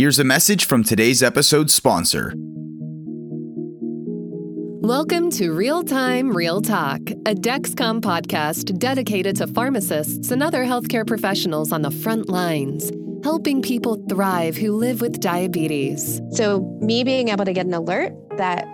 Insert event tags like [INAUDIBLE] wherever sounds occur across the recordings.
Here's a message from today's episode sponsor. Welcome to Real Time Real Talk, a Dexcom podcast dedicated to pharmacists and other healthcare professionals on the front lines, helping people thrive who live with diabetes. So, me being able to get an alert that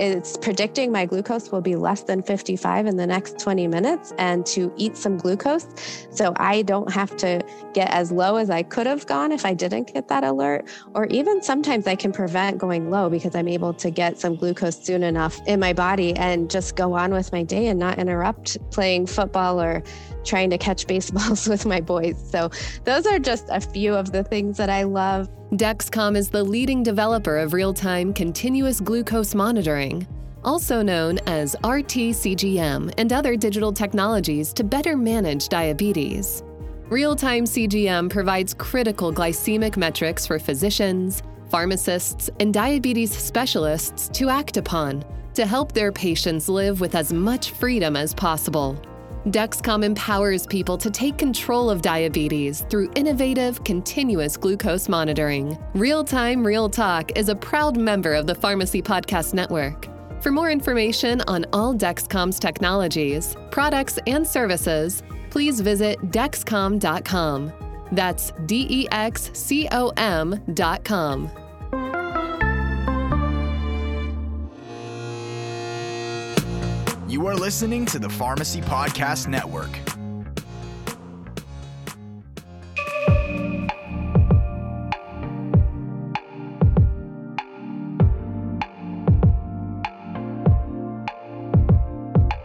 it's predicting my glucose will be less than 55 in the next 20 minutes and to eat some glucose. So I don't have to get as low as I could have gone if I didn't get that alert. Or even sometimes I can prevent going low because I'm able to get some glucose soon enough in my body and just go on with my day and not interrupt playing football or trying to catch [LAUGHS] baseballs with my boys. So those are just a few of the things that I love. Dexcom is the leading developer of real time continuous glucose monitoring, also known as RT-CGM, and other digital technologies to better manage diabetes. Real time CGM provides critical glycemic metrics for physicians, pharmacists, and diabetes specialists to act upon to help their patients live with as much freedom as possible. Dexcom empowers people to take control of diabetes through innovative, continuous glucose monitoring. Real Time Real Talk is a proud member of the Pharmacy Podcast Network. For more information on all Dexcom's technologies, products, and services, please visit Dexcom.com. That's D E X C O M.com. You are listening to the Pharmacy Podcast Network.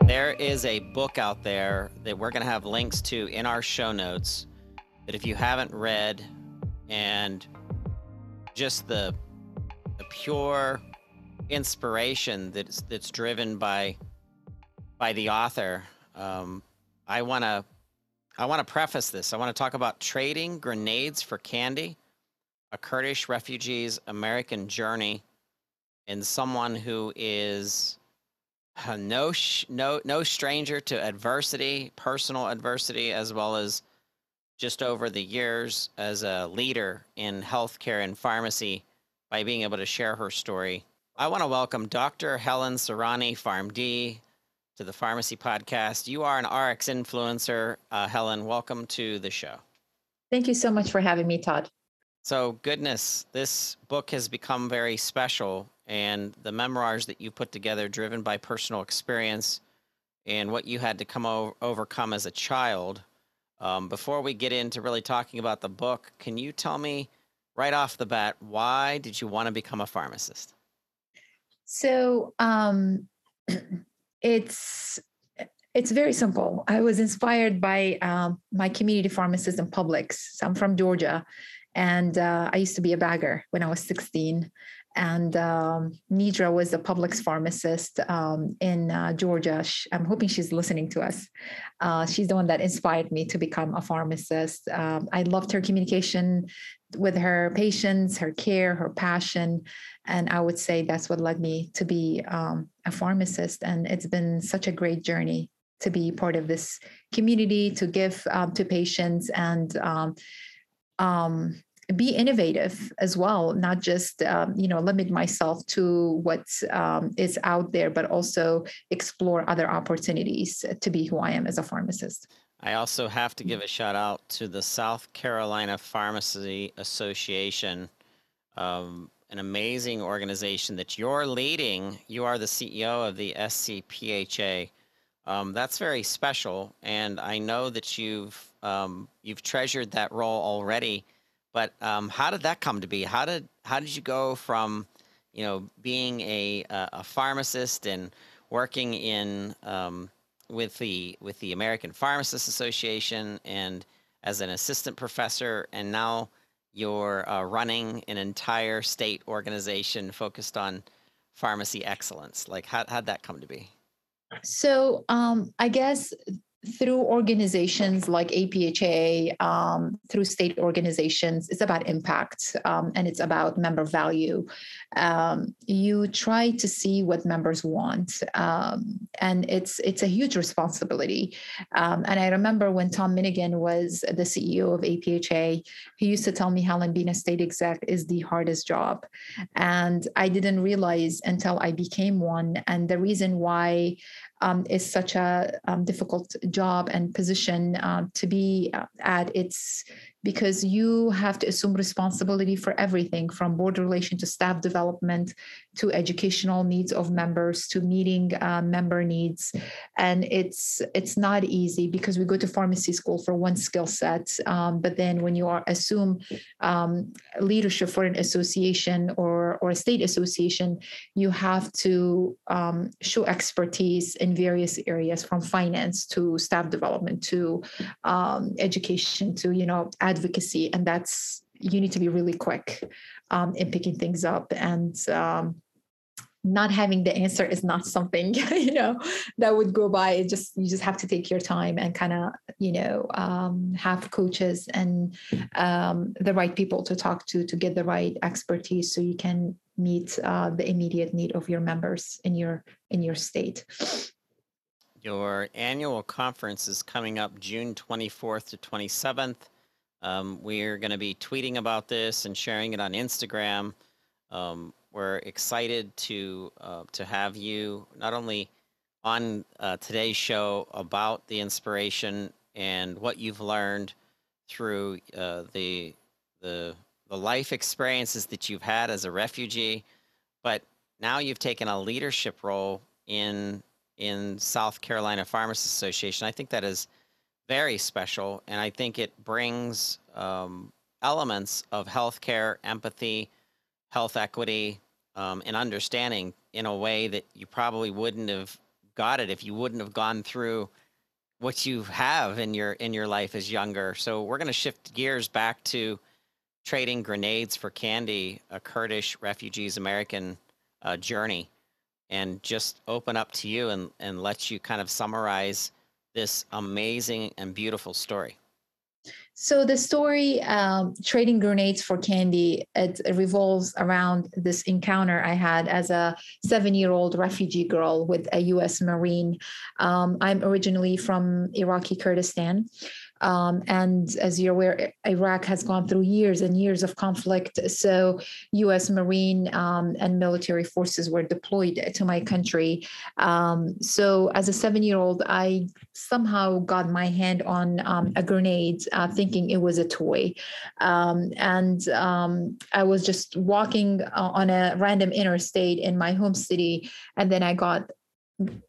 There is a book out there that we're going to have links to in our show notes that if you haven't read and just the the pure inspiration that's that's driven by by the author. Um, I want to I want to preface this. I want to talk about trading grenades for candy, a Kurdish refugee's American journey, and someone who is uh, no no no stranger to adversity, personal adversity, as well as just over the years as a leader in healthcare and pharmacy by being able to share her story. I want to welcome Dr. Helen Sairany, PharmD, to the Pharmacy Podcast. You are an RX influencer. Uh, Helen, welcome to the show. Thank you so much for having me, Todd. So, goodness, this book has become very special, and the memoirs that you put together, driven by personal experience and what you had to come o- overcome as a child. Um, before we get into really talking about the book, can you tell me right off the bat why did you want to become a pharmacist? So, um, [CLEARS THROAT] it's it's very simple. I was inspired by um, my community pharmacist in Publix. So I'm from Georgia, and uh, I used to be a bagger when I was 16. And um, Nidra was a Publix pharmacist um, in uh, Georgia. I'm hoping she's listening to us. Uh, she's the one that inspired me to become a pharmacist. Um, I loved her communication with her patients, her care, her passion. And I would say that's what led me to be um, a pharmacist. And it's been such a great journey to be part of this community, to give um, to patients and um be innovative as well, not just um, you know limit myself to what um, is out there, but also explore other opportunities to be who I am as a pharmacist. I also have to give a shout out to the South Carolina Pharmacy Association, um, an amazing organization that you're leading. You are the CEO of the SCPHA. Um, that's very special, and I know that you've um, you've treasured that role already. But um, how did that come to be? How did how did you go from you know being a a pharmacist and working in um, with the with the American Pharmacists Association and as an assistant professor, and now you're uh, running an entire state organization focused on pharmacy excellence. Like, how how'd that come to be? So, um, I guess through organizations like APHA, um, through state organizations, it's about impact um, and it's about member value. Um, you try to see what members want, um, and it's it's a huge responsibility. Um, and I remember when Tom Menighan was the CEO of APHA, he used to tell me, Helen, being a state exec is the hardest job, and I didn't realize until I became one. And the reason why um, is such a um, difficult job and position uh, to be uh, at. It's because you have to assume responsibility for everything from board relation to staff development to educational needs of members to meeting uh, member needs. And it's it's not easy because we go to pharmacy school for one skill set um, but then when you are assume um, leadership for an association or or a state association you have to um, show expertise in various areas from finance to staff development to um, education to you know advocacy and that's you need to be really quick um, in picking things up. And um, not having the answer is not something [LAUGHS] you know that would go by. It just you just have to take your time and kind of you know um, have coaches and um, the right people to talk to to get the right expertise so you can meet uh, the immediate need of your members in your in your state. Your annual conference is coming up june 24th to 27th um, we're going to be tweeting about this and sharing it on instagram um, we're excited to uh, to have you not only on uh, today's show about the inspiration and what you've learned through uh, the the the life experiences that you've had as a refugee, but now you've taken a leadership role in in South Carolina Pharmacists Association. I think that is very special, and I think it brings um, elements of healthcare, empathy, health equity, um, and understanding in a way that you probably wouldn't have got it if you wouldn't have gone through what you have in your in your life as younger. So we're going to shift gears back to trading grenades for candy, a Kurdish refugees American uh, journey, and just open up to you and and let you kind of summarize this amazing and beautiful story. So the story, um, trading grenades for candy, it, revolves around this encounter I had as a seven-year-old refugee girl with a U.S. Marine. Um, I'm originally from Iraqi Kurdistan, um, and as you're aware, Iraq has gone through years and years of conflict. So, U.S. Marine um, and military forces were deployed to my country. Um, so, as a seven year old, I somehow got my hand on um, a grenade, uh, thinking it was a toy. Um, and um, I was just walking uh, on a random interstate in my home city. And then I got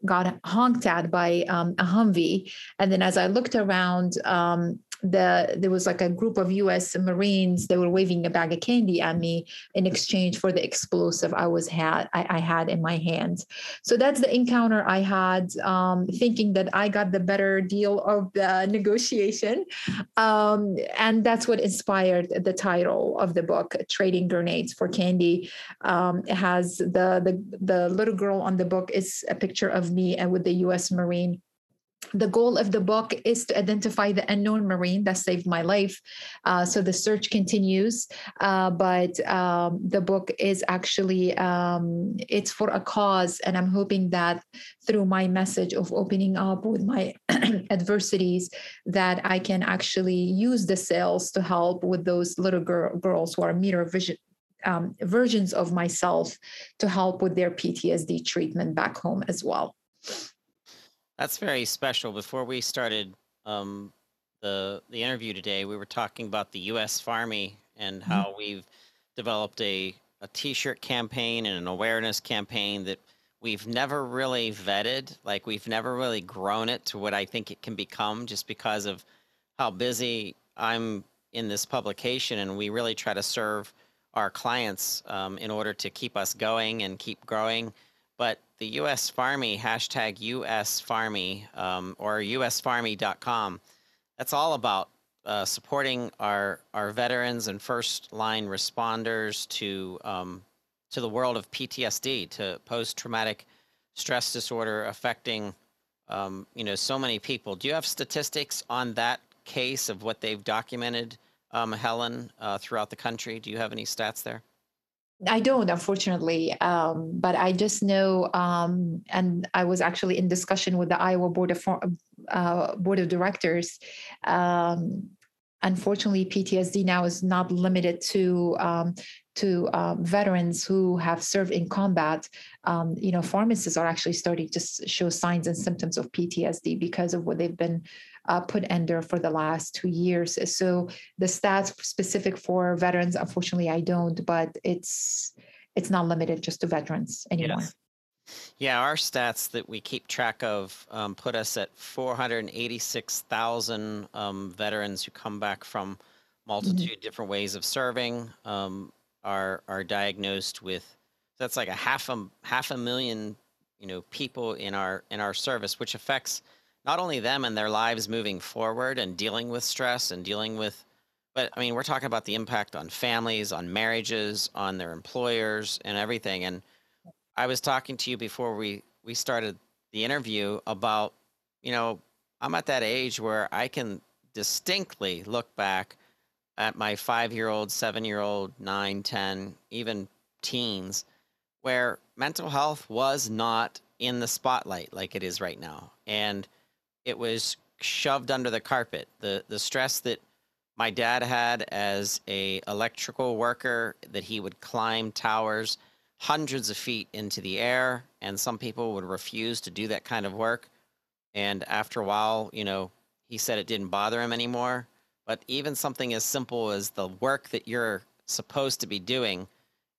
got honked at by um, a Humvee. And then as I looked around, um, the there was like a group of U.S. Marines. They were waving a bag of candy at me in exchange for the explosive I was had I, I had in my hands. So that's the encounter I had, um, thinking that I got the better deal of the [LAUGHS] negotiation, um, and that's what inspired the title of the book, "Trading Grenades for Candy." Um, it has the the the little girl on the book is a picture of me and with the U.S. Marine the goal of the book is to identify the unknown marine that saved my life. Uh, so the search continues uh, but um, the book is actually um, it's for a cause and i'm hoping that through my message of opening up with my [CLEARS THROAT] adversities that i can actually use the sales to help with those little girl, girls who are mirror vision um, versions of myself to help with their ptsd treatment back home as well that's very special. Before we started um, the the interview today, we were talking about the U.S. Farmy and mm-hmm. how mm-hmm. we've developed a a T-shirt campaign and an awareness campaign that we've never really vetted. Like we've never really grown it to what I think it can become, just because of how busy I'm in this publication, and we really try to serve our clients um, in order to keep us going and keep growing. But the US Farmy, hashtag US Farmy, um, or usfarmy.com, that's all about uh, supporting our, our veterans and first line responders to, um, to the world of PTSD, to post traumatic stress disorder affecting um, you know, so many people. Do you have statistics on that case of what they've documented, um, Helen, uh, throughout the country? Do you have any stats there? I don't, unfortunately, um, but I just know, um, and I was actually in discussion with the Iowa Board of uh, Board of Directors. Um, unfortunately, PTSD now is not limited to um, to um, veterans who have served in combat, um, you know, pharmacists are actually starting to show signs and symptoms of PTSD because of what they've been uh, put under for the last two years. So the stats specific for veterans, unfortunately, I don't, but it's it's not limited just to veterans anymore. Yes. Yeah, our stats that we keep track of um, put us at 486,000 um, veterans who come back from multitude mm-hmm. different ways of serving. Um, are are diagnosed with that's like a half a half a million you know people in our in our service which affects not only them and their lives moving forward and dealing with stress and dealing with but i mean we're talking about the impact on families on marriages on their employers and everything and i was talking to you before we we started the interview about you know i'm at that age where i can distinctly look back at my five year old, seven year old, nine ten even teens, where mental health was not in the spotlight like it is right now. And it was shoved under the carpet. The, the stress that my dad had as a electrical worker that he would climb towers hundreds of feet into the air and some people would refuse to do that kind of work and after a while you know he said it didn't bother him anymore but even something as simple as the work that you're supposed to be doing,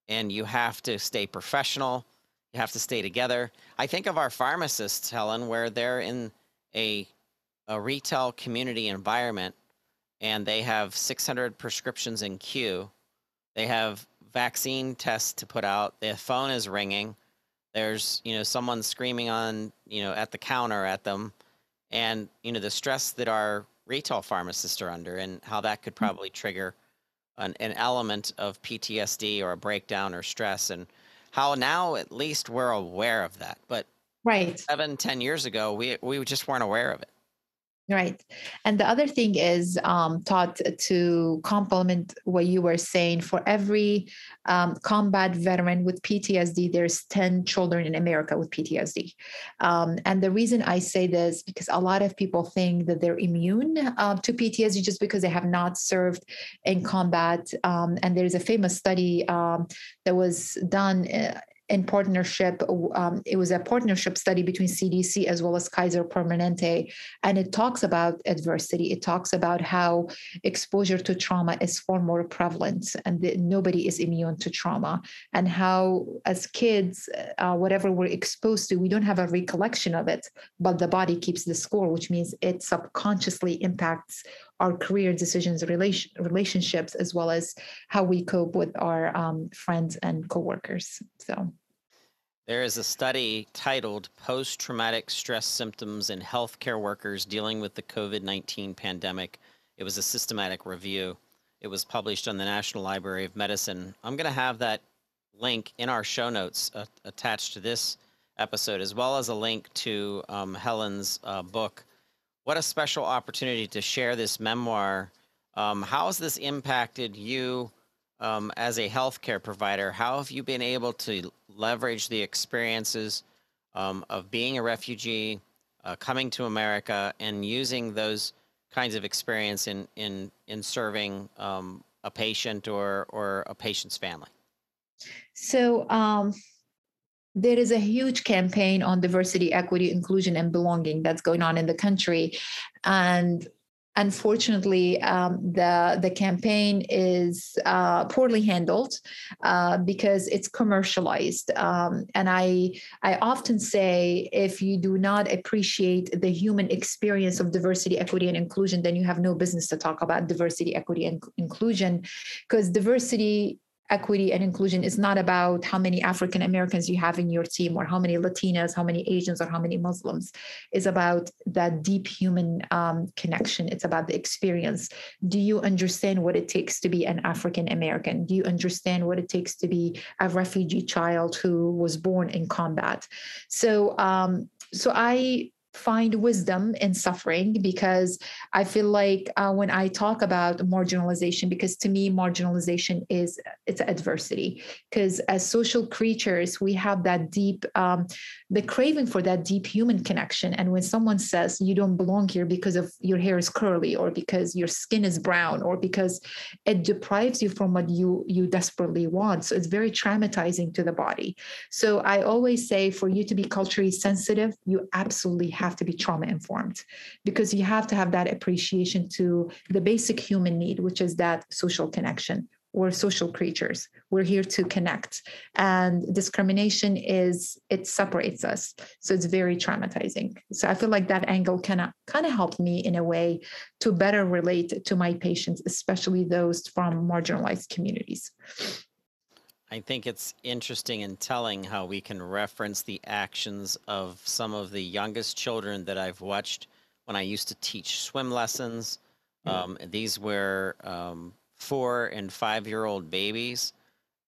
and you have to stay professional, you have to stay together. I think of our pharmacists, Helen, where they're in a, a retail community environment and they have 600 prescriptions in queue. They have vaccine tests to put out. Their phone is ringing. There's, you know, someone screaming on, you know, at the counter at them. And, you know, the stress that our retail pharmacists are under and how that could mm. probably trigger an, an element of PTSD or a breakdown or stress and how now at least we're aware of that. But right seven, ten years ago, we we just weren't aware of it. Right. And the other thing is um, taught to complement what you were saying. For every um, combat veteran with PTSD, there's 10 children in America with PTSD. Um, and the reason I say this, because a lot of people think that they're immune uh, to PTSD just because they have not served in combat. Um, and there's a famous study um, that was done uh, in partnership. Um, it was a partnership study between CDC as well as Kaiser Permanente, and it talks about adversity. It talks about how exposure to trauma is far more prevalent, and that nobody is immune to trauma, and how as kids, uh, whatever we're exposed to, we don't have a recollection of it, but the body keeps the score, which means it subconsciously impacts our career decisions, relation, relationships, as well as how we cope with our um, friends and coworkers. So. There is a study titled Post Traumatic Stress Symptoms in Healthcare Workers Dealing with the COVID 19 Pandemic. It was a systematic review. It was published on the National Library of Medicine. I'm going to have that link in our show notes uh, attached to this episode, as well as a link to um, Helen's uh, book, what a special opportunity to share this memoir. Um, how has this impacted you um, as a healthcare provider? How have you been able to leverage the experiences um, of being a refugee, uh, coming to America, and using those kinds of experience in in in serving um, a patient or or a patient's family? So um, there is a huge campaign on diversity, equity, inclusion, and belonging that's going on in the country. And unfortunately, um, the the campaign is uh, poorly handled uh, because it's commercialized. Um, and I I often say, if you do not appreciate the human experience of diversity, equity, and inclusion, then you have no business to talk about diversity, equity, and inclusion, because diversity equity and inclusion is not about how many African Americans you have in your team or how many Latinas, how many Asians, or how many Muslims. It's about that deep human um, connection. It's about the experience. Do you understand what it takes to be an African American? Do you understand what it takes to be a refugee child who was born in combat? So, um, so I find wisdom in suffering because I feel like uh, when I talk about marginalization, because to me, marginalization is it's adversity. Because as social creatures, we have that deep, um, the craving for that deep human connection. And when someone says you don't belong here because of your hair is curly, or because your skin is brown, or because it deprives you from what you you desperately want, so it's very traumatizing to the body. So I always say, for you to be culturally sensitive, you absolutely have to be trauma informed because you have to have that appreciation to the basic human need, which is that social connection. We're social creatures. We're here to connect. And discrimination is, it separates us. So it's very traumatizing. So I feel like that angle kind of helped me in a way to better relate to my patients, especially those from marginalized communities. I think it's interesting and telling how we can reference the actions of some of the youngest children that I've watched when I used to teach swim lessons. Um, these were um, four and five year old babies,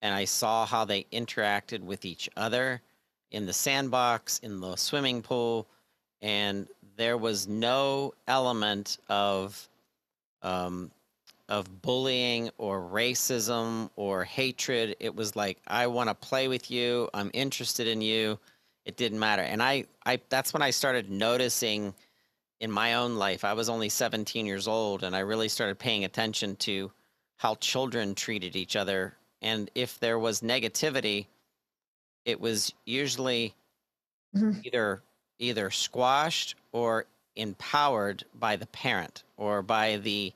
and I saw how they interacted with each other in the sandbox, in the swimming pool, and there was no element of um, of bullying or racism or hatred. It was like, I want to play with you. I'm interested in you. It didn't matter. And I, I, that's when I started noticing in my own life. I was only 17 years old and I really started paying attention to how children treated each other. And if there was negativity, it was usually Mhm. either either squashed or empowered by the parent or by the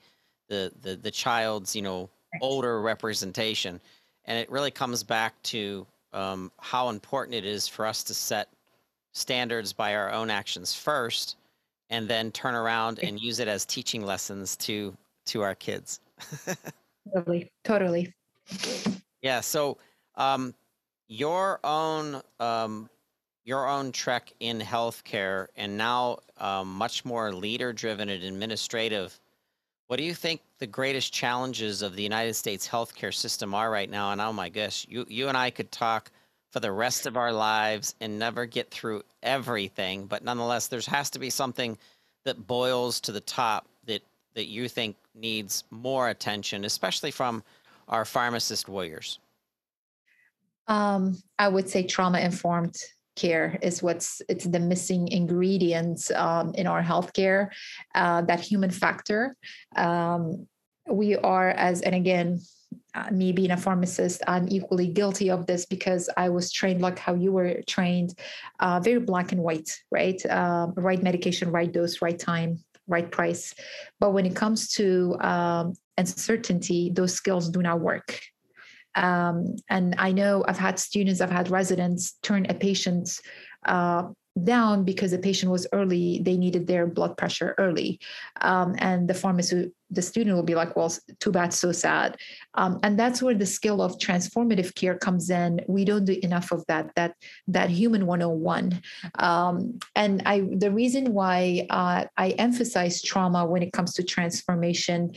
the the, the child's you know older representation. And it really comes back to um, how important it is for us to set standards by our own actions first and then turn around and use it as teaching lessons to to our kids. [LAUGHS] Totally, totally. yeah so um, your own um, your own trek in healthcare and now um, much more leader driven and administrative what do you think the greatest challenges of the United States healthcare system are right now? And oh my gosh, you you and I could talk for the rest of our lives and never get through everything, but nonetheless, there has to be something that boils to the top that that you think needs more attention, especially from our pharmacist warriors. Um, I would say trauma informed care is what's it's the missing ingredients um, in our healthcare uh, that human factor. Um, we are as and again uh, me being a pharmacist i'm equally guilty of this because i was trained like how you were trained uh, very black and white right? Uh, right medication right dose right time right price. But when it comes to um, uncertainty those skills do not work um, and I know I've had students, I've had residents turn a patient uh, down because the patient was early, they needed their blood pressure early. Um, and the pharmacist, the student will be like, well, too bad, so sad. Um, and that's where the skill of transformative care comes in. We don't do enough of that, that, that human 101. Um, and I, the reason why uh, I emphasize trauma when it comes to transformation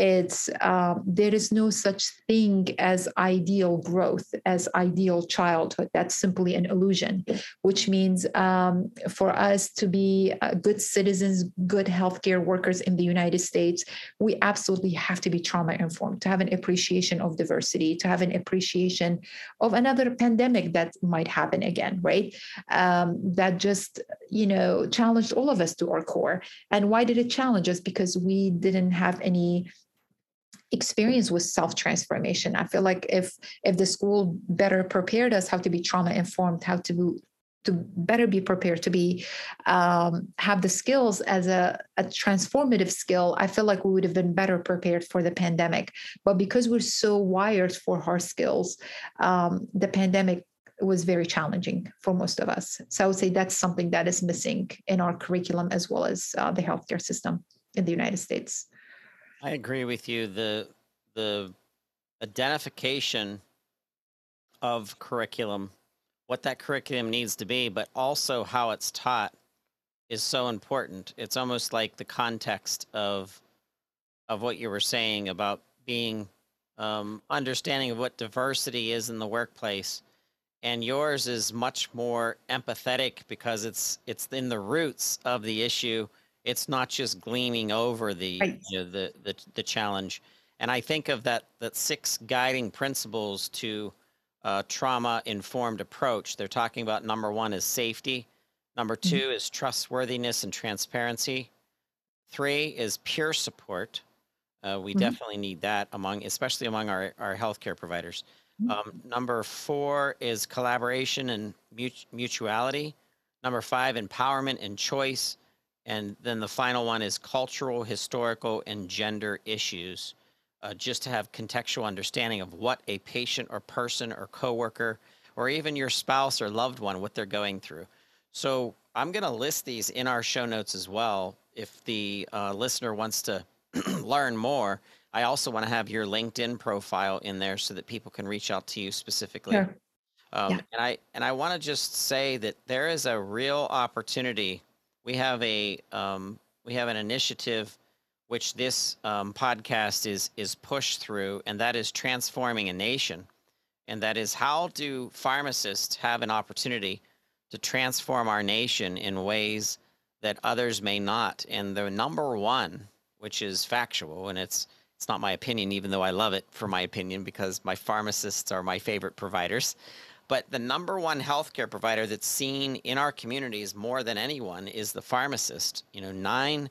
it's um, there is no such thing as ideal growth as ideal childhood that's simply an illusion which means um, for us to be uh, good citizens good healthcare workers in the united states we absolutely have to be trauma informed to have an appreciation of diversity to have an appreciation of another pandemic that might happen again right? Um, that just you know challenged all of us to our core. And why did it challenge us? Because we didn't have any experience with self transformation i feel like if if the school better prepared us how to be trauma informed how to to better be prepared to be um, have the skills as a, a transformative skill i feel like we would have been better prepared for the pandemic. But because we're so wired for hard skills um, the pandemic was very challenging for most of us. So i would say that's something that is missing in our curriculum as well as uh, the healthcare system in the united states. I agree with you. The the identification of curriculum, what that curriculum needs to be, but also how it's taught is so important. It's almost like the context of of what you were saying about being um, understanding of what diversity is in the workplace and yours is much more empathetic because it's it's in the roots of the issue. It's not just gleaming over the Right. you know, the, the the challenge. And I think of that that six guiding principles to uh, trauma informed approach. They're talking about number one is safety. Number Mhm. 2 is trustworthiness and transparency. Three is peer support. Uh, we Mhm. definitely need that among, especially among our, our healthcare providers. Mhm. Um, number four is collaboration and mut- mutuality. Number five, empowerment and choice. And then the final one is cultural, historical, and gender issues. Uh, just to have contextual understanding of what a patient or person or coworker or even your spouse or loved one what they're going through. So I'm going to list these in our show notes as well. If the uh, listener wants to [CLEARS THROAT] learn more, I also want to have your LinkedIn profile in there so that people can reach out to you specifically. Sure. Um, Yeah. And I and I want to just say that there is a real opportunity. We have a um, we have an initiative which this um, podcast is is pushed through, and that is transforming a nation. And that is how do pharmacists have an opportunity to transform our nation in ways that others may not? And the number one, which is factual, and it's it's not my opinion, even though I love it for my opinion because my pharmacists are my favorite providers. But the number one healthcare provider that's seen in our communities more than anyone is the pharmacist. You know, nine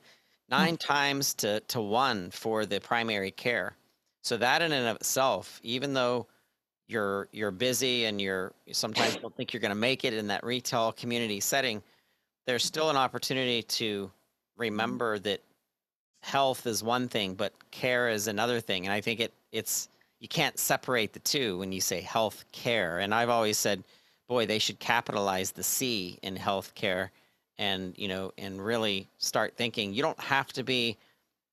Hmm. nine times to, to one for the primary care. So that in and of itself, even though you're you're busy and you're you sometimes don't think you're going to make it in that retail community setting, there's still an opportunity to remember that health is one thing, but care is another thing. And I think it it's you can't separate the two when you say health care. And I've always said, boy, they should capitalize the C in health care and you know and really start thinking. You don't have to be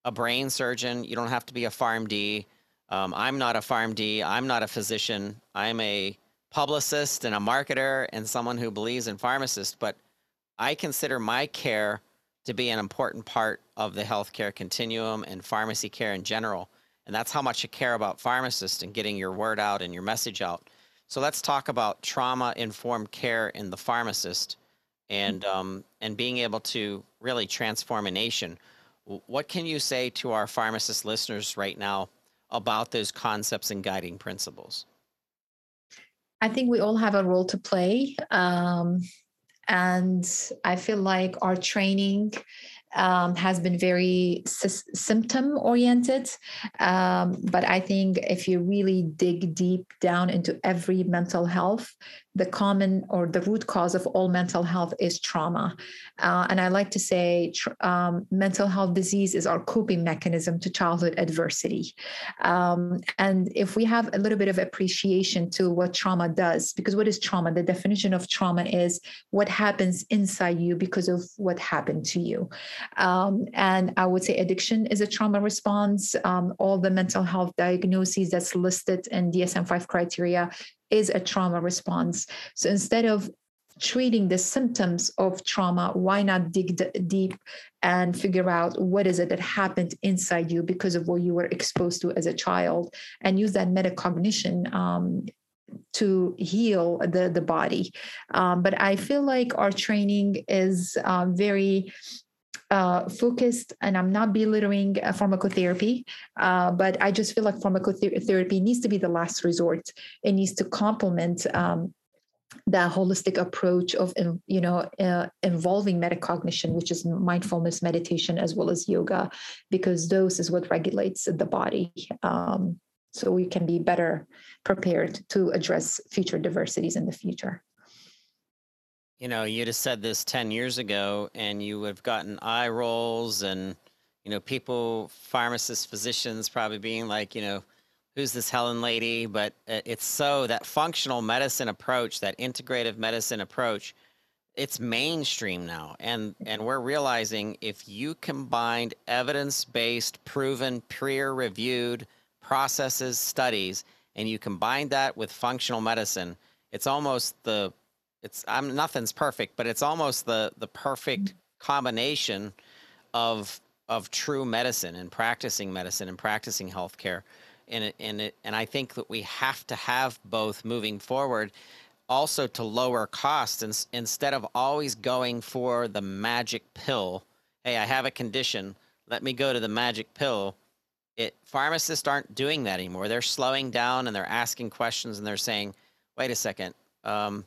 a brain surgeon. You don't have to be a pharmd um, i'm not a pharmd i'm not a physician. I'm a publicist and a marketer and someone who believes in pharmacists but i consider my care to be an important part of the healthcare continuum and pharmacy care in general. And that's how much you care about pharmacists and getting your word out and your message out. So let's talk about trauma informed care in the pharmacist and um, and being able to really transform a nation. What can you say to our pharmacist listeners right now about those concepts and guiding principles? I think we all have a role to play. Um, and I feel like our training um, has been very sys- symptom oriented. Um, but I think if you really dig deep down into every mental health, the common or the root cause of all mental health is trauma. Uh, and I like to say tr- um, mental health disease is our coping mechanism to childhood adversity. Um, and if we have a little bit of appreciation to what trauma does, because what is trauma? The definition of trauma is what happens inside you because of what happened to you. Um, and I would say addiction is a trauma response. Um, all the mental health diagnoses that's listed in DSM 5 criteria is a trauma response. So instead of treating the symptoms of trauma, why not dig d- deep and figure out what is it that happened inside you because of what you were exposed to as a child and use that metacognition um, to heal the, the body. Um, but I feel like our training is uh, very uh, focused, and I'm not belittling uh, pharmacotherapy, uh, but I just feel like pharmacotherapy needs to be the last resort. It needs to complement um, that holistic approach of you know uh, involving metacognition, which is mindfulness meditation as well as yoga, because those is what regulates the body. Um, so we can be better prepared to address future diversities in the future. You know, you'd have said this 10 years ago and you would have gotten eye rolls and, you know, people, pharmacists, physicians probably being like, you know, who's this Helen lady? But uh, it's so that functional medicine approach, that integrative medicine approach, it's mainstream now. And, and we're realizing if you combined evidence based, proven, peer reviewed processes, studies, and you combine that with functional medicine, it's almost the it's I'm nothing's perfect, but it's almost the the perfect combination of of true medicine and practicing medicine and practicing healthcare. And it, and it, and I think that we have to have both moving forward. also to lower costs and instead of always going for the magic pill hey i have a condition let me go to the magic pill it pharmacists aren't doing that anymore they're slowing down and they're asking questions and they're saying wait a second um,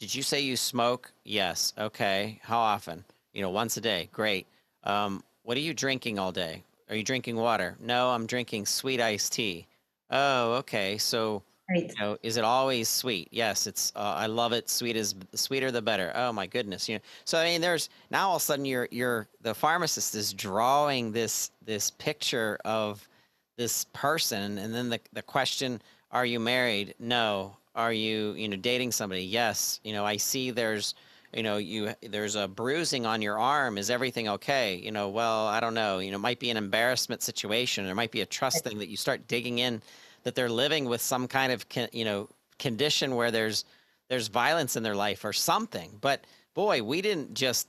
did you say you smoke yes okay how often you know once a day great um, what are you drinking all day are you drinking water no i'm drinking sweet iced tea oh okay so Right. you know, is it always sweet? Yes, it's. Uh, I love it. Sweet is sweeter the better. Oh my goodness, you know. So I mean, there's now all of a sudden you're you're the pharmacist is drawing this this picture of this person, and then the the question: Are you married? No. Are you you know dating somebody? Yes. You know, I see there's you know you there's a bruising on your arm is everything okay you know well i don't know you know it might be an embarrassment situation there might be a trust thing that you start digging in that they're living with some kind of you know condition where there's there's violence in their life or something. But boy, we didn't just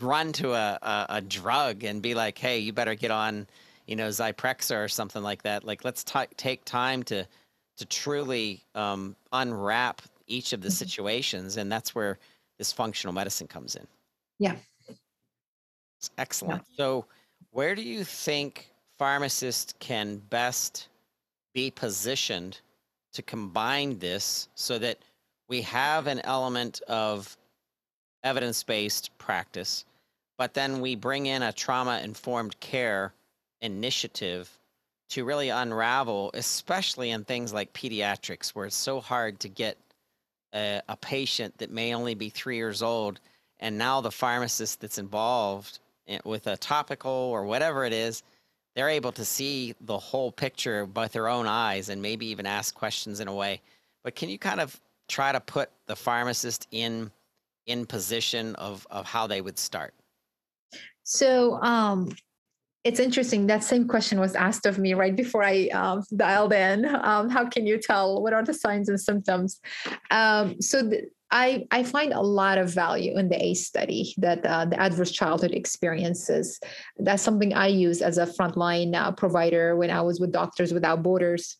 run to a, a, a drug and be like, hey, you better get on, you know, Zyprexa or something like that. Like, let's t- take time to to truly um, unwrap each of the mm-hmm. situations, and that's where this functional medicine comes in. Yeah. It's excellent. Yeah. So, where do you think pharmacists can best be positioned to combine this so that we have an element of evidence based practice, but then we bring in a trauma informed care initiative to really unravel, especially in things like pediatrics, where it's so hard to get a, a patient that may only be three years old. And now the pharmacist that's involved eh, with a topical or whatever it is they're able to see the whole picture with their own eyes and maybe even ask questions in a way. But can you kind of try to put the pharmacist in in position of of how they would start? So um it's interesting. That same question was asked of me right before I um, dialed in. Um, how can you tell? What are the signs and symptoms? Um, so, the, I, I find a lot of value in the ACE study that uh, the adverse childhood experiences. That's something I use as a frontline uh, provider when I was with Doctors Without Borders.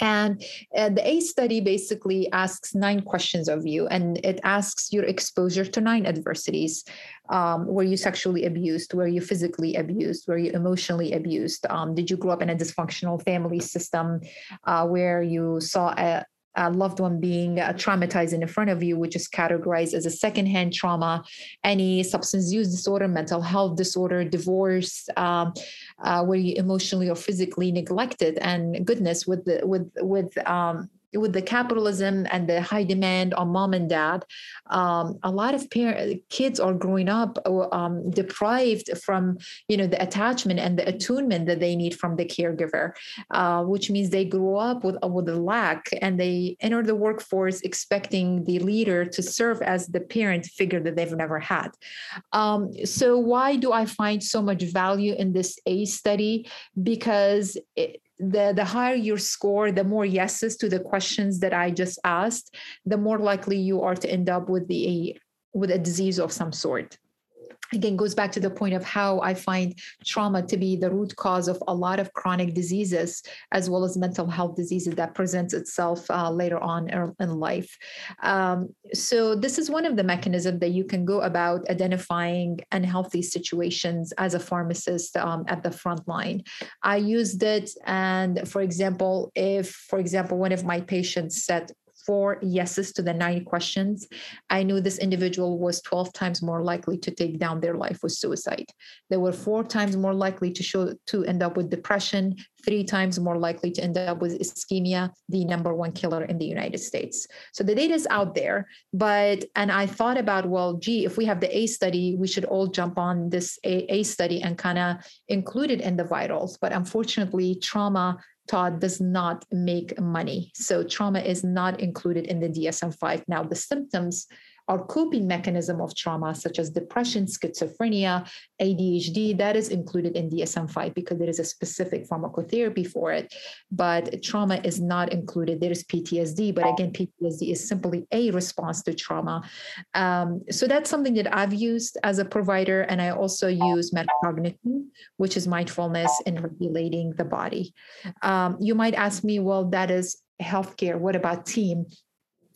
And uh, the A study basically asks nine questions of you, and it asks your exposure to nine adversities. Um, were you sexually abused? Were you physically abused? Were you emotionally abused? Um, did you grow up in a dysfunctional family system uh, where you saw a, a loved one being uh, traumatized in front of you, which is categorized as a secondhand trauma, any substance use disorder, mental health disorder, divorce, um, uh, where you emotionally or physically neglected, and goodness, with the with with um, with the capitalism and the high demand on mom and dad, um, a lot of parents, kids are growing up um, deprived from you know the attachment and the attunement that they need from the caregiver, uh, which means they grow up with with a lack and they enter the workforce expecting the leader to serve as the parent figure that they've never had. Um, so why do I find so much value in this ACE study? Because it, the the higher your score the more yeses to the questions that i just asked the more likely you are to end up with the with a disease of some sort again goes back to the point of how i find trauma to be the root cause of a lot of chronic diseases as well as mental health diseases that presents itself uh, later on in life. Um, so this is one of the mechanisms that you can go about identifying unhealthy situations as a pharmacist um, at the front line. I used it and for example if for example one of my patients said four yeses to the nine questions, I knew this individual was 12 times more likely to take down their life with suicide. They were four times more likely to show to end up with depression, three times more likely to end up with ischemia, the number one killer in the United States. So the data is out there, but and I thought about, well, gee, if we have the A study, we should all jump on this A, A study and kind of include it in the vitals. But unfortunately, trauma Todd does not make money. So trauma is not included in the DSM 5. Now, the symptoms our coping mechanism of trauma, such as depression, schizophrenia, ADHD, that is included in DSM 5 because there is a specific pharmacotherapy for it. But trauma is not included. There is PTSD, but again, PTSD is simply a response to trauma. Um, so that's something that I've used as a provider. And I also use metacognition, which is mindfulness in regulating the body. Um, you might ask me, well, that is healthcare. What about team?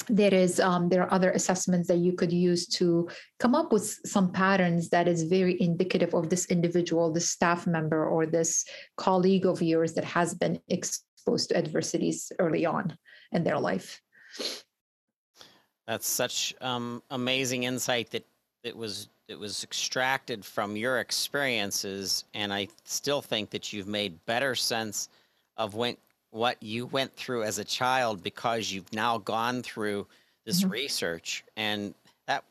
There is um, there are other assessments that you could use to come up with some patterns that is very indicative of this individual this staff member or this colleague of yours that has been exposed to adversities early on in their life. That's such um, amazing insight that that was that was extracted from your experiences and i still think that you've made better sense of when what you went through as a child because you've now gone through this mm-hmm. research. And that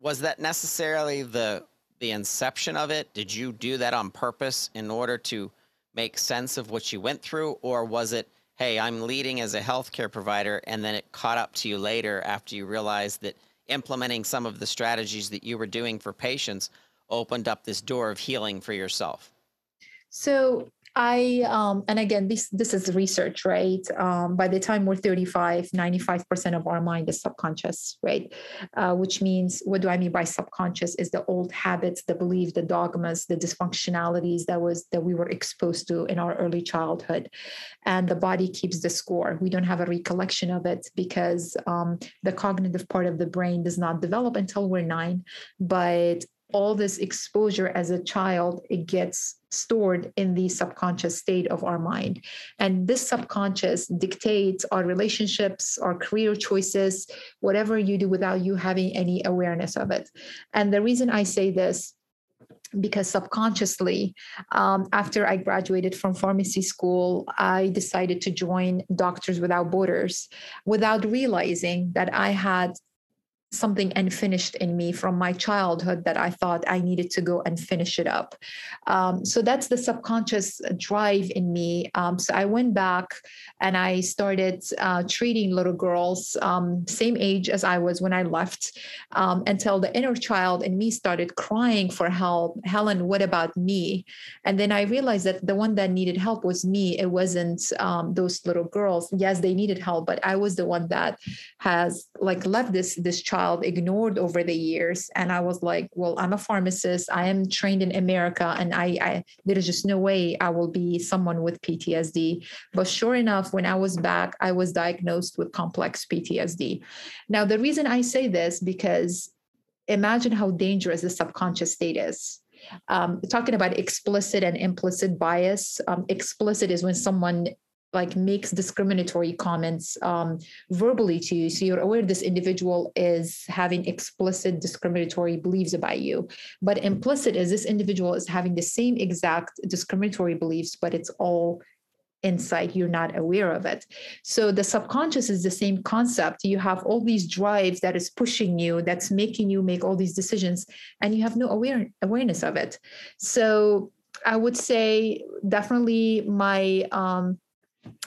was that necessarily the the inception of it? Did you do that on purpose in order to make sense of what you went through? Or was it hey i'm leading as a healthcare provider and then it caught up to you later after you realized that implementing some of the strategies that you were doing for patients opened up this door of healing for yourself? So I um, and again this this is research, right? Um, by the time we're 35, 95% of our mind is subconscious, right? Uh, which means what do I mean by subconscious is the old habits, the beliefs, the dogmas, the dysfunctionalities that was that we were exposed to in our early childhood. And the body keeps the score. We don't have a recollection of it because um, the cognitive part of the brain does not develop until we're nine. But all this exposure as a child, it gets stored in the subconscious state of our mind. And this subconscious dictates our relationships, our career choices, whatever you do without you having any awareness of it. And the reason I say this because subconsciously, um, after I graduated from pharmacy school, I decided to join Doctors Without Borders without realizing that I had something unfinished in me from my childhood that I thought I needed to go and finish it up. Um, so that's the subconscious drive in me. Um, so I went back and I started uh, treating little girls, um, same age as I was when I left, um, until the inner child in me started crying for help. Helen, what about me? And then I realized that the one that needed help was me. It wasn't um, those little girls. Yes, they needed help, but I was the one that has like left this this child child ignored over the years. And I was like, well, I'm a pharmacist. I am trained in America, and I, I there is just no way I will be someone with PTSD. But sure enough, when I was back, I was diagnosed with complex PTSD. Now, the reason I say this because imagine how dangerous the subconscious state is. Um, talking about explicit and implicit bias. Um, explicit is when someone like makes discriminatory comments um, verbally to you. So you're aware this individual is having explicit discriminatory beliefs about you. But implicit is this individual is having the same exact discriminatory beliefs but it's all inside. You're not aware of it. So the subconscious is the same concept. You have all these drives that is pushing you that's making you make all these decisions and you have no aware, awareness of it. So i would say definitely my um,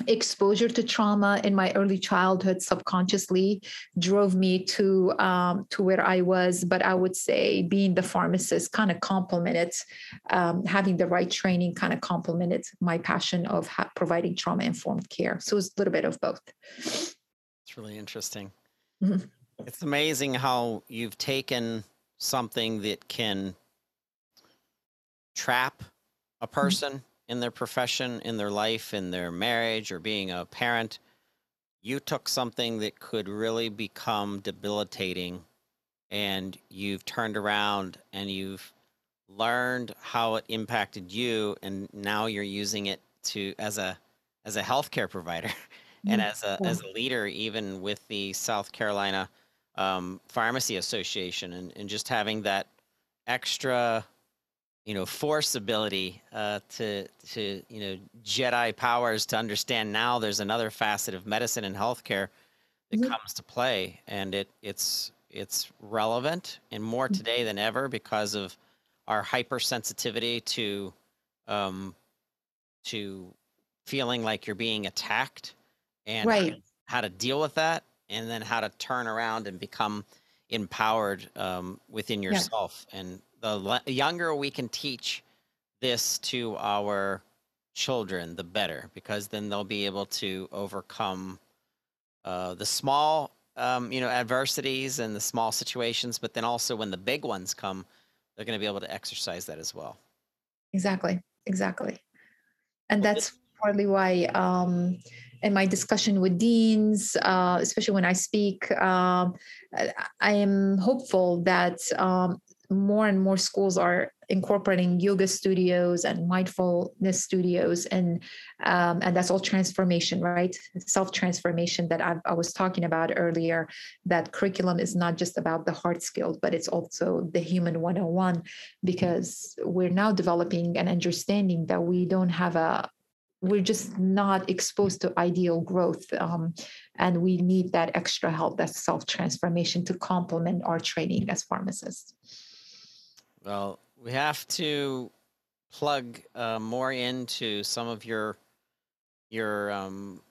exposure to trauma in my early childhood subconsciously drove me to um, to where I was. But I would say being the pharmacist kind of complemented um, having the right training kind of complemented my passion of ha- providing trauma informed care. So it's a little bit of both. It's really interesting. Mm-hmm. It's amazing how you've taken something that can trap a mm-hmm. person. Mm-hmm in their profession, in their life, in their marriage, or being a parent, you took something that could really become debilitating and you've turned around and you've learned how it impacted you and now you're using it to as a as a healthcare provider [LAUGHS] and mm, as a as a leader even with the South Carolina um, Pharmacy Association and, and just having that extra you know force ability uh, to to you know Jedi powers to understand now there's another facet of medicine and healthcare that mm-hmm. comes to play, and it it's it's relevant and more mm-hmm. today than ever because of our hypersensitivity to um, to feeling like you're being attacked and right. how, how to deal with that, and then how to turn around and become empowered um, within yourself yeah. and the younger we can teach this to our children, the better, because then they'll be able to overcome uh, the small, um, you know, adversities and the small situations. But then also when the big ones come, they're going to be able to exercise that as well. Exactly. Exactly. And that's partly why um, in my discussion with deans, uh, especially when I speak, um, I am hopeful that um, more and more schools are incorporating yoga studios and mindfulness studios and um, and that's all transformation right? Self transformation that I've, i was talking about earlier that curriculum is not just about the hard skills but it's also the human 101 because we're now developing an understanding that we don't have a we're just not exposed to ideal growth um, and we need that extra help that self transformation to complement our training as pharmacists well, we have to plug uh, more into some of your your um,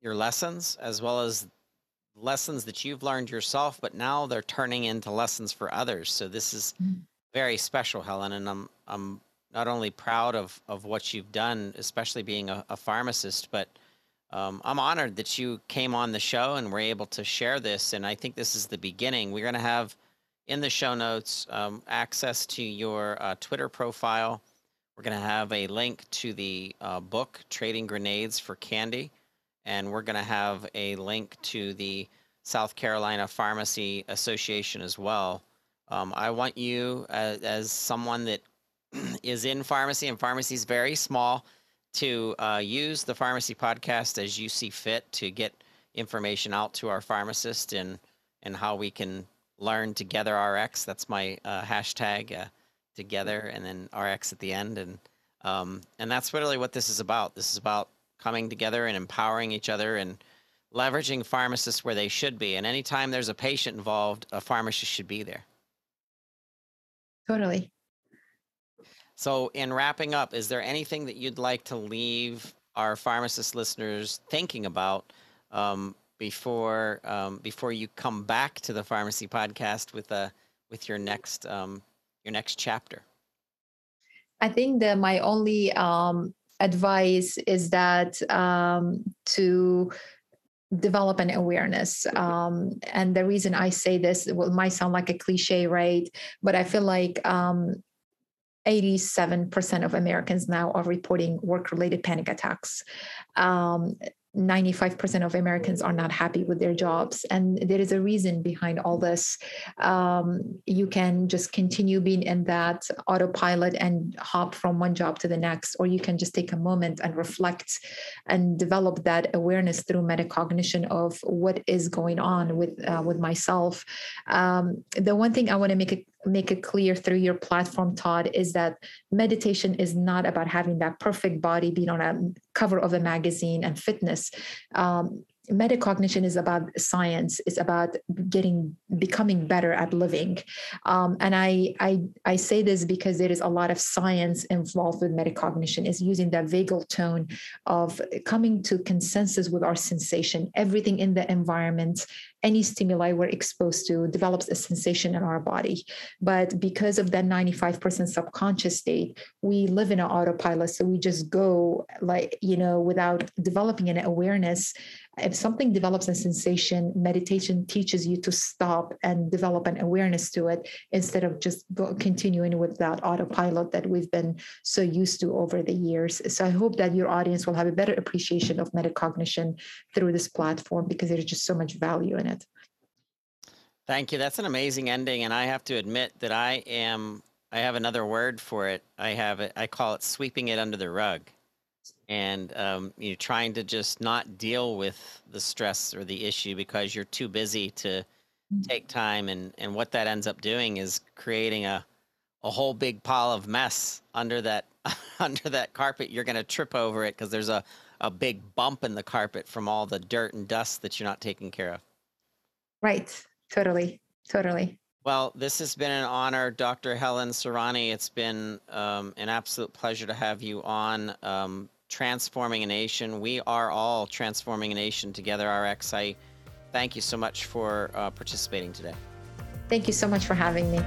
your lessons as well as lessons that you've learned yourself, but now they're turning into lessons for others. So this is mm. very special, Helen, and I'm I'm not only proud of of what you've done, especially being a, a pharmacist, but um, I'm honored that you came on the show and were able to share this. And I think this is the beginning. We're going to have in the show notes um, access to your uh, Twitter profile. We're going to have a link to the uh, book, Trading Grenades for Candy. And we're going to have a link to the South Carolina Pharmacy Association as well. Um, I want you, as, as someone that [CLEARS THROAT] is in pharmacy, and pharmacy is very small, to uh, use the pharmacy podcast as you see fit to get information out to our pharmacists and and how we can learn together RX. That's my uh, hashtag uh, together, and then RX at the end, and um, and that's really what this is about. This is about coming together and empowering each other and leveraging pharmacists where they should be. And anytime there's a patient involved, a pharmacist should be there. Totally. So, in wrapping up, is there anything that you'd like to leave our pharmacist listeners thinking about um, before um, before you come back to the pharmacy podcast with a uh, with your next um, your next chapter? I think that my only um, advice is that um, to develop an awareness. Um, and the reason I say this it might sound like a cliche, right? But I feel like um, 87% of Americans now are reporting work related panic attacks. Um, 95% of Americans are not happy with their jobs. And there is a reason behind all this. Um, you can just continue being in that autopilot and hop from one job to the next, or you can just take a moment and reflect and develop that awareness through metacognition of what is going on with uh, with myself. Um, the one thing I want to make it make it clear through your platform, Todd, is that meditation is not about having that perfect body being on a cover of a magazine and fitness. Um, metacognition is about science it's about getting becoming better at living. Um, and I, I i say this because there is a lot of science involved with metacognition is using that vagal tone of coming to consensus with our sensation. Everything in the environment any stimuli we're exposed to develops a sensation in our body. But because of that 95% subconscious state we live in an autopilot so we just go like you know without developing an awareness if something develops a sensation, meditation teaches you to stop and develop an awareness to it instead of just go, continuing with that autopilot that we've been so used to over the years. So I hope that your audience will have a better appreciation of metacognition through this platform because there's just so much value in it. Thank you. That's an amazing ending. And I have to admit that I am, I have another word for it. I have it, I call it sweeping it under the rug and um, you're trying to just not deal with the stress or the issue because you're too busy to mm. take time and and what that ends up doing is creating a a whole big pile of mess under that [LAUGHS] under that carpet you're going to trip over it because there's a a big bump in the carpet from all the dirt and dust that you're not taking care of right totally totally well, this has been an honor, Dr. Helen Sairany. It's been um, an absolute pleasure to have you on. Um, transforming a nation. We are all transforming a nation together, RX. I thank you so much for uh, participating today. Thank you so much for having me.